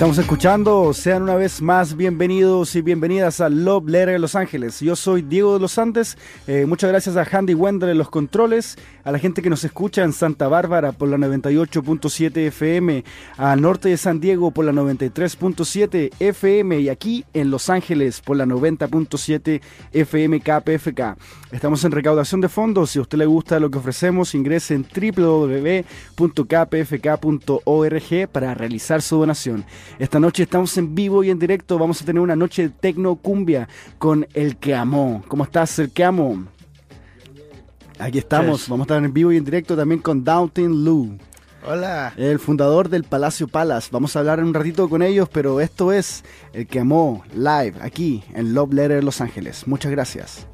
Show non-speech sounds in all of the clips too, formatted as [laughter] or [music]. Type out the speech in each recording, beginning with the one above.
Estamos escuchando, sean una vez más bienvenidos y bienvenidas a Love Letter Los Ángeles. Yo soy Diego de los Andes, eh, muchas gracias a Handy Wender en los controles, a la gente que nos escucha en Santa Bárbara por la 98.7 FM, al norte de San Diego por la 93.7 FM y aquí en Los Ángeles por la 90.7 FM KPFK. Estamos en recaudación de fondos, si a usted le gusta lo que ofrecemos, ingrese en www.kpfk.org para realizar su donación. Esta noche estamos en vivo y en directo. Vamos a tener una noche de tecno cumbia con El que amó. ¿Cómo estás, El que amó? Aquí estamos. Vamos a estar en vivo y en directo también con Downton Lou. Hola. El fundador del Palacio Palace. Vamos a hablar un ratito con ellos, pero esto es El que amó live aquí en Love Letter Los Ángeles. Muchas gracias.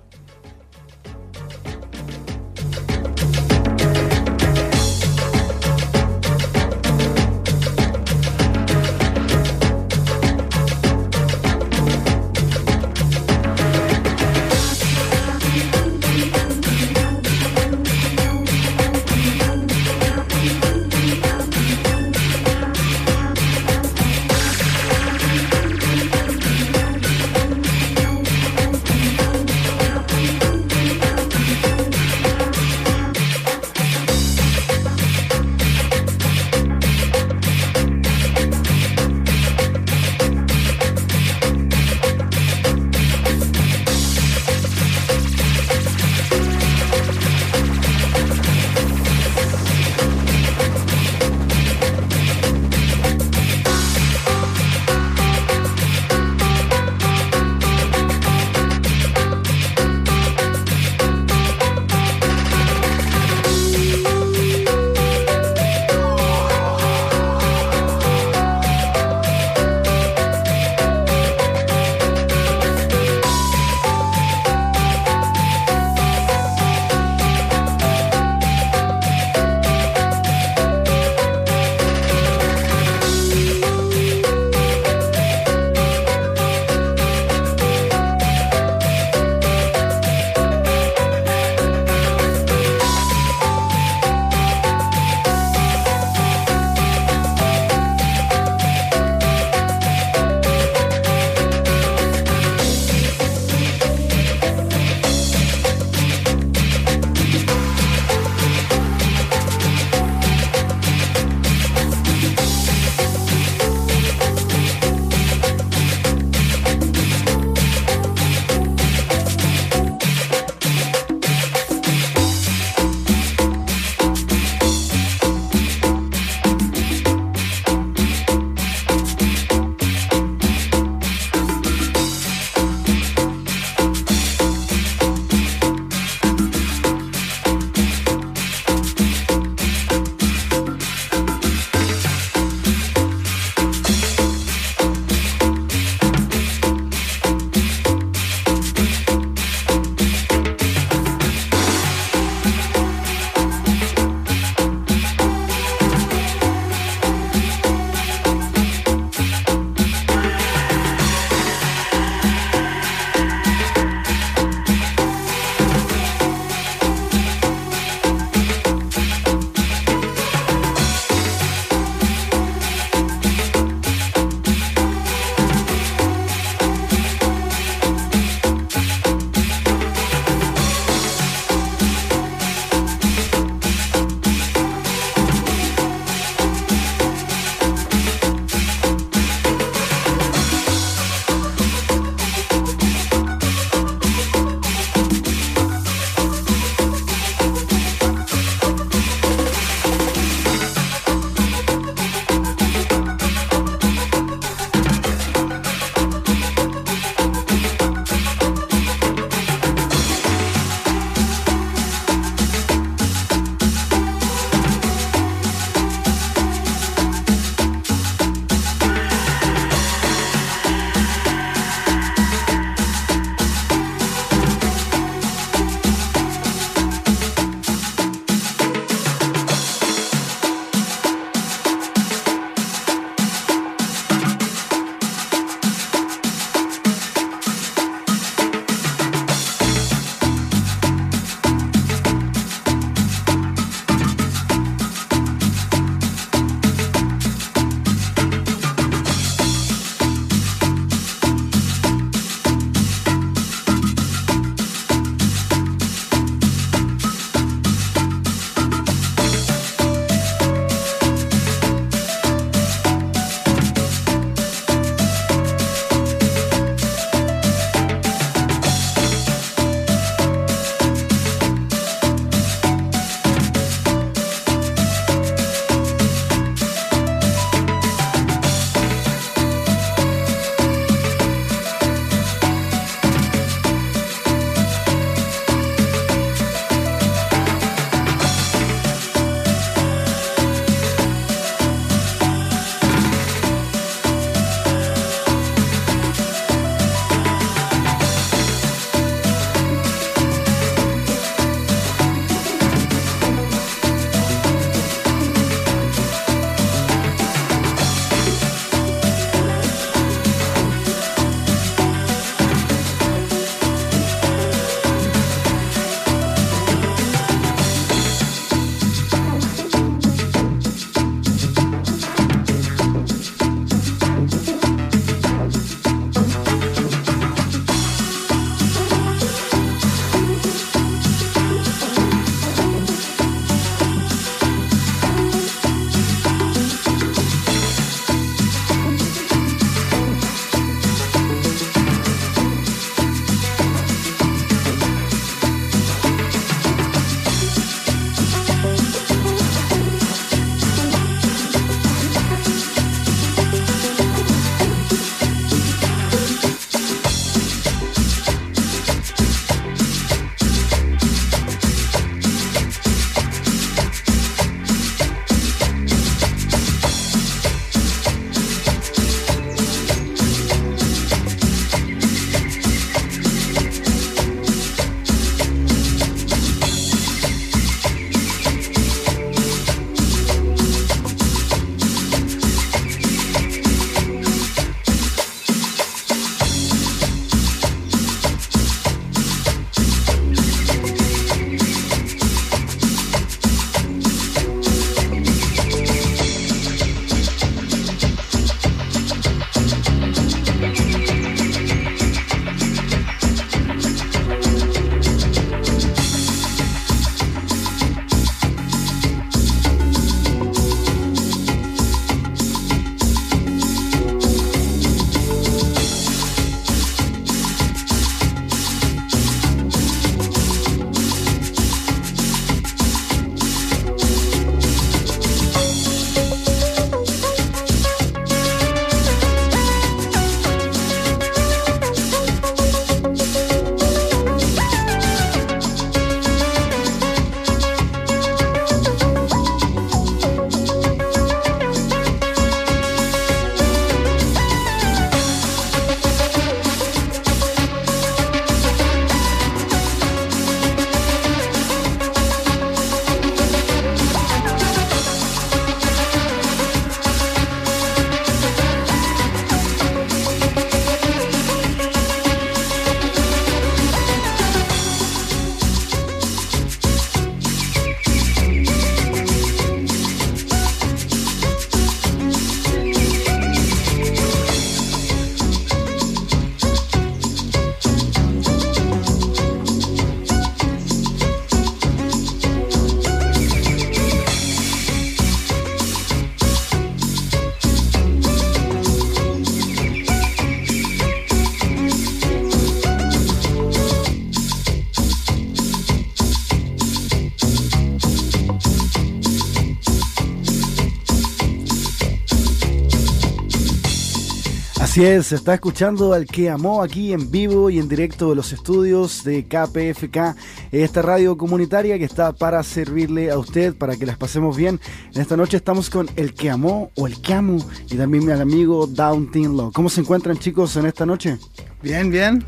Así es, se está escuchando al que amó aquí en vivo y en directo de los estudios de KPFK, esta radio comunitaria que está para servirle a usted, para que las pasemos bien. En esta noche estamos con el que amó o el que amo y también mi amigo Down Law. ¿Cómo se encuentran chicos en esta noche? Bien, bien.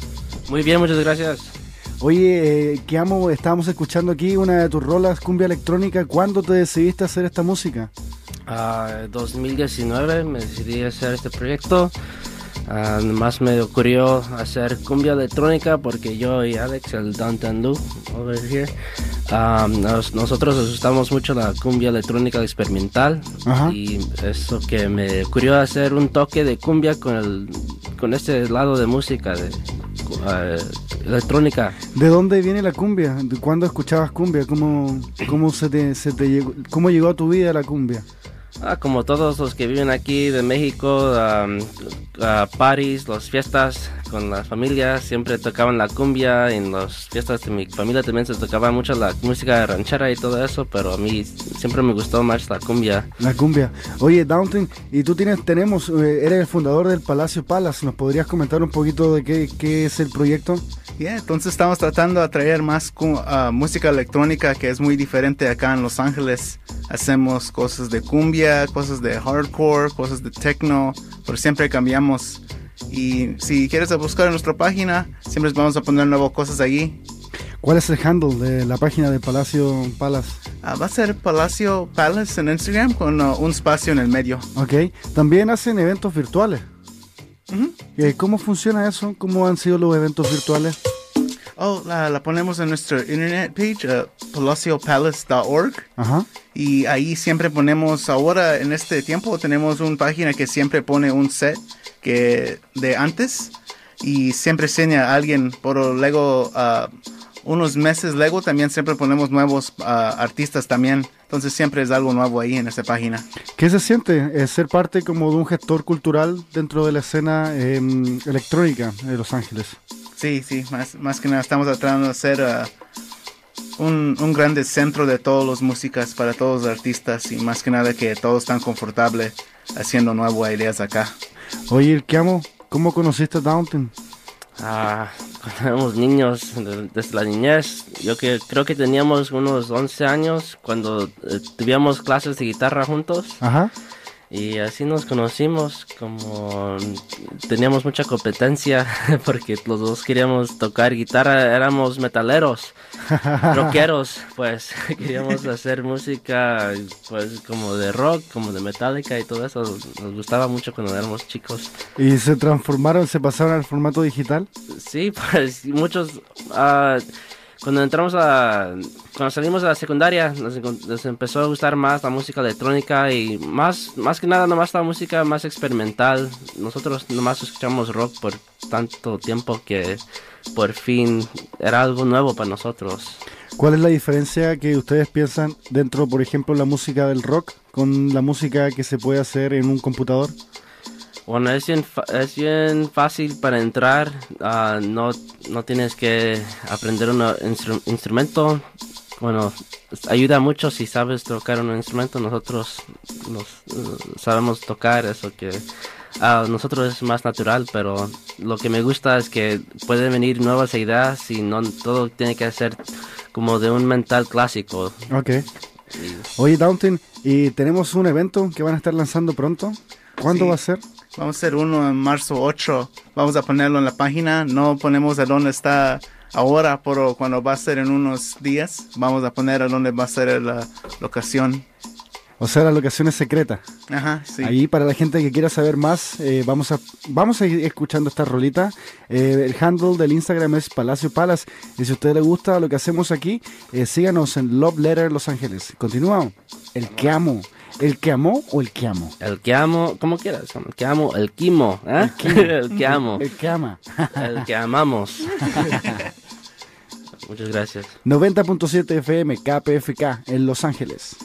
Muy bien, muchas gracias. Oye, eh, que amo, estábamos escuchando aquí una de tus rolas, cumbia electrónica. ¿Cuándo te decidiste hacer esta música? Uh, 2019 me decidí hacer este proyecto. Además me ocurrió hacer cumbia electrónica porque yo y Alex, el Downtown Loop, over here, nosotros nos gustamos mucho la cumbia electrónica experimental y eso que me ocurrió hacer un toque de cumbia con el con este lado de música de electrónica. ¿De dónde viene la cumbia? ¿De cuándo escuchabas cumbia? ¿Cómo, cómo se te, se te llegó, cómo llegó a tu vida la cumbia? Ah, como todos los que viven aquí de México, a París, las fiestas con las familias, siempre tocaban la cumbia. En las fiestas de mi familia también se tocaba mucho la música ranchera y todo eso, pero a mí siempre me gustó más la cumbia. La cumbia. Oye, Downton, y tú tienes, tenemos, eh, eres el fundador del Palacio Palace. ¿Nos podrías comentar un poquito de qué, qué es el proyecto? Yeah, entonces estamos tratando de atraer más uh, música electrónica que es muy diferente acá en Los Ángeles. Hacemos cosas de cumbia, cosas de hardcore, cosas de techno, pero siempre cambiamos. Y si quieres buscar en nuestra página, siempre vamos a poner nuevas cosas allí. ¿Cuál es el handle de la página de Palacio Palace? Ah, va a ser Palacio Palace en Instagram con uh, un espacio en el medio. Ok. También hacen eventos virtuales. Eh, ¿Cómo funciona eso? ¿Cómo han sido los eventos virtuales? Oh, la, ponemos en nuestro internet page, uh, palaciopalace.org. Ajá. Y ahí siempre ponemos, ahora en este tiempo tenemos una página que siempre pone un set que de antes y siempre enseña a alguien, por luego uh, unos meses luego también siempre ponemos nuevos uh, artistas también. Entonces siempre es algo nuevo ahí en esa página. ¿Qué se siente eh, ser parte como de un gestor cultural dentro de la escena em, electrónica de Los Ángeles? Sí, sí, más, más que nada estamos tratando de ser uh, un, un grande centro de todas las músicas para todos los artistas y más que nada que todos están confortables haciendo nuevas ideas acá. Oye, ¿qué amo? ¿Cómo conociste Downton? Ah, cuando éramos niños, desde la niñez, yo que creo que teníamos unos 11 años cuando eh, tuvimos clases de guitarra juntos. Ajá. Y así nos conocimos, como teníamos mucha competencia, [laughs] porque los dos queríamos tocar guitarra, éramos metaleros, [laughs] rockeros, pues [laughs] queríamos hacer música pues como de rock, como de metálica y todo eso, nos gustaba mucho cuando éramos chicos. ¿Y se transformaron, se pasaron al formato digital? Sí, pues muchos... Uh, cuando entramos a cuando salimos de la secundaria nos, empezó a gustar más la música electrónica y más más que nada nomás la música más experimental nosotros nomás escuchamos rock por tanto tiempo que por fin era algo nuevo para nosotros ¿Cuál es la diferencia que ustedes piensan dentro, por ejemplo, la música del rock con la música que se puede hacer en un computador? Bueno, es bien, es bien fácil para entrar, uh, no, no tienes que aprender un instrumento. Bueno, ayuda mucho si sabes tocar un instrumento. Nosotros nos, uh, sabemos tocar eso que a nosotros es más natural, pero lo que me gusta es que pueden venir nuevas ideas y no todo tiene que ser como de un mental clásico. Ok. Oye, Downton, y tenemos un evento que van a estar lanzando pronto. ¿Cuándo va a ser? Vamos a hacer uno en marzo 8. Vamos a ponerlo en la página. No ponemos a dónde está ahora, pero cuando va a ser en unos días, vamos a poner a dónde va a ser la locación. O sea, la locación es secreta. Ajá, sí. Ahí para la gente que quiera saber más, eh, vamos, a, vamos a ir escuchando esta rolita. Eh, el handle del Instagram es Palacio Palace. Y si a usted le gusta lo que hacemos aquí, eh, síganos en Love Letter Los Ángeles. Continuamos. El que amo. ¿El que amó o el que amo? El que amo, como quieras, el que amo, el quimo, ¿eh? [laughs] El, que amo. El que ama. El que amamos. [laughs] Muchas gracias. 90.7 FM KPFK en Los Ángeles.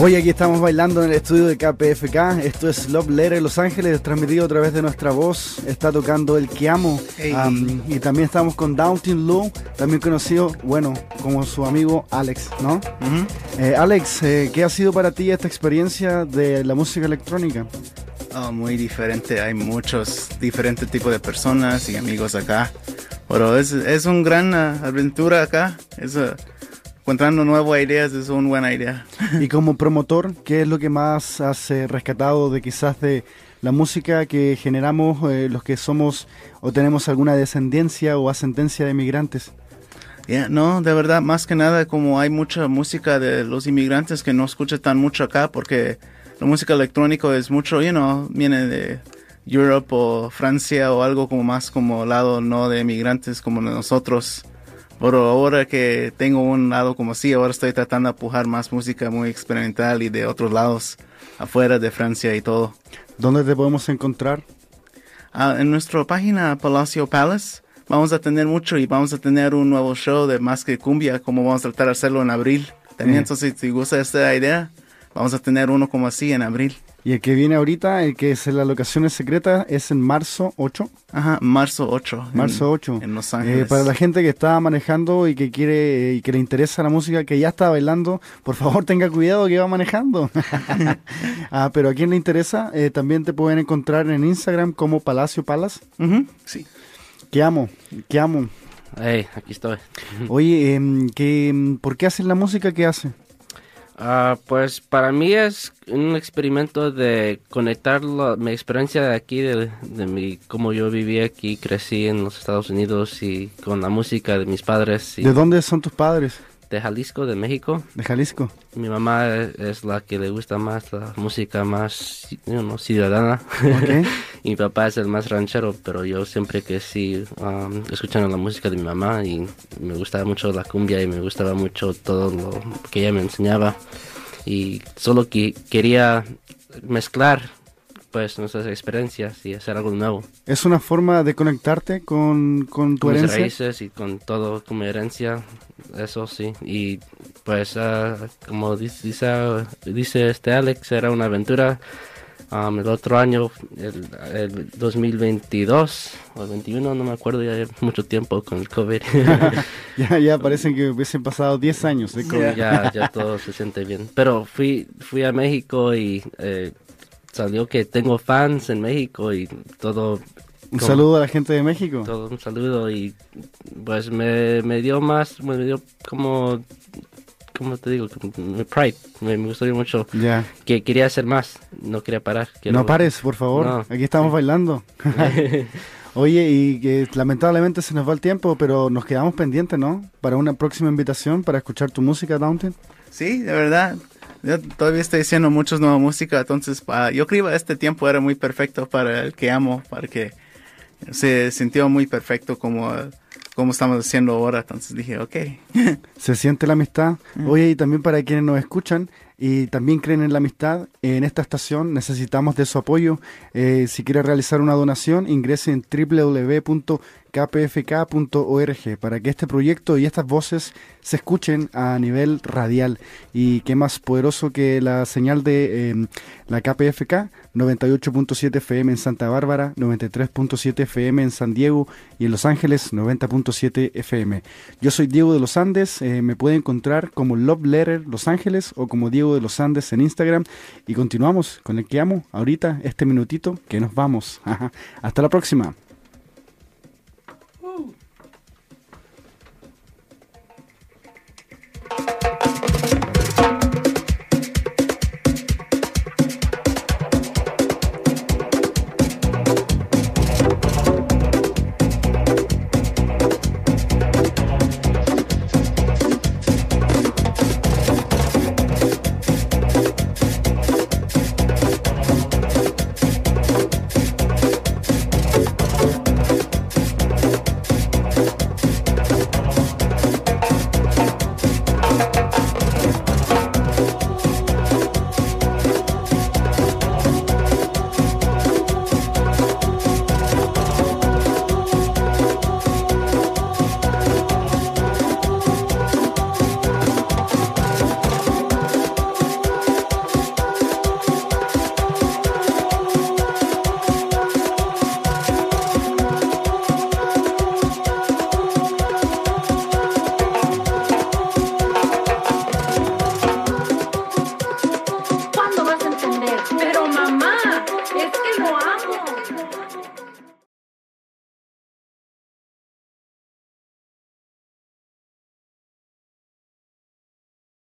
Hoy aquí estamos bailando en el estudio de KPFK. Esto es Love Letter Los Ángeles, transmitido a través de nuestra voz. Está tocando el que amo. y también estamos con Downton Lou, también conocido, bueno, como su amigo Alex, ¿no? Eh, Alex, eh, ¿qué ha sido para ti esta experiencia de la música electrónica? Oh, muy diferente. Hay muchos diferentes tipos de personas y amigos acá. Pero es, es una gran uh, aventura acá. Es, uh, encontrando nuevas ideas es una buena idea. Y como promotor, ¿qué es lo que más has eh, rescatado de quizás de la música que generamos eh, los que somos o tenemos alguna descendencia o ascendencia de migrantes? no, de verdad, más que nada como hay mucha música de los inmigrantes que no escuchan tan mucho acá porque la música electrónica es mucho, you know, viene de Europa o Francia o algo como más como lado no de inmigrantes como nosotros. Pero ahora que tengo un lado como así, ahora estoy tratando de empujar más música muy experimental y de otros lados, afuera de Francia y todo. ¿Dónde te podemos encontrar? Ah, en nuestra página Palacio Palace vamos a tener mucho y vamos a tener un nuevo show de Más que Cumbia, como vamos a tratar de hacerlo en abril. También, entonces, si te gusta esta idea, vamos a tener uno como así en abril. Y el que viene ahorita, el que es en las locaciones secretas, es en marzo 8. Ajá, marzo 8. Marzo 8. En Los Ángeles. Eh, para la gente que está manejando y que quiere y que le interesa la música, que ya está bailando, por favor tenga cuidado que va manejando. [laughs] ah, pero a quien le interesa, eh, también te pueden encontrar en Instagram como Palacio Palas. Sí. Que amo, que amo. Hey, aquí estoy. Oye, em, que, ¿por qué haces la música que hace? Ah, pues para mí es un experimento de conectar mi experiencia de aquí, de, de mi, cómo yo viví aquí, crecí en los Estados Unidos y con la música de mis padres. ¿De dónde son tus padres? De Jalisco, de México. De Jalisco. Mi mamá es, la que le gusta más la música más ciudadana. y [laughs] mi papá es el más ranchero, pero yo siempre que sí um, escuchando la música de mi mamá y me gustaba mucho la cumbia y me gustaba mucho todo lo que ella me enseñaba. Y solo que quería mezclar pues nuestras experiencias y hacer algo nuevo. ¿Es una forma de conectarte con, con tu herencia? raíces y con todo, con mi herencia, eso sí. Y pues ah, como dice, dice, este Alex, era una aventura. Um, el otro año, el, el 2022 o el 21, no me acuerdo, ya mucho tiempo con el COVID. [laughs] [laughs] ya, ya parecen que hubiesen pasado 10 años de COVID. Ya, ya todo se siente bien. Pero fui, fui a México y eh, salió que tengo fans en México y todo. Un saludo a la gente de México. Todo un saludo y pues me, me dio más, me dio como, como te digo, me pride, me, gustó mucho. Ya. Que quería hacer más, no quería parar. no pares, por favor, aquí estamos bailando. [laughs] Oye, y que lamentablemente se nos va el tiempo, pero nos quedamos pendientes, ¿no? Para una próxima invitación para escuchar tu música, Downton. Sí, de verdad. Yo todavía estoy haciendo muchos nueva música, entonces yo creo que este tiempo era muy perfecto para el que amo, para que se sintió muy perfecto como, como estamos haciendo ahora, entonces dije, ok. [laughs] se siente la amistad. Oye, y también para quienes nos escuchan, y también creen en la amistad, en esta estación necesitamos de su apoyo. Eh, si quiere realizar una donación, ingrese en www kpfk.org para que este proyecto y estas voces se escuchen a nivel radial. Y qué más poderoso que la señal de em, la KPFK, 98.7 FM en Santa Bárbara, 93.7 FM en San Diego y en Los Ángeles, 90.7 FM. Yo soy Diego de los Andes, eh, me puede encontrar como Love Letter Los Ángeles o como Diego de los Andes en Instagram. Y continuamos con el que amo ahorita, este minutito que nos vamos. [laughs] Hasta la próxima.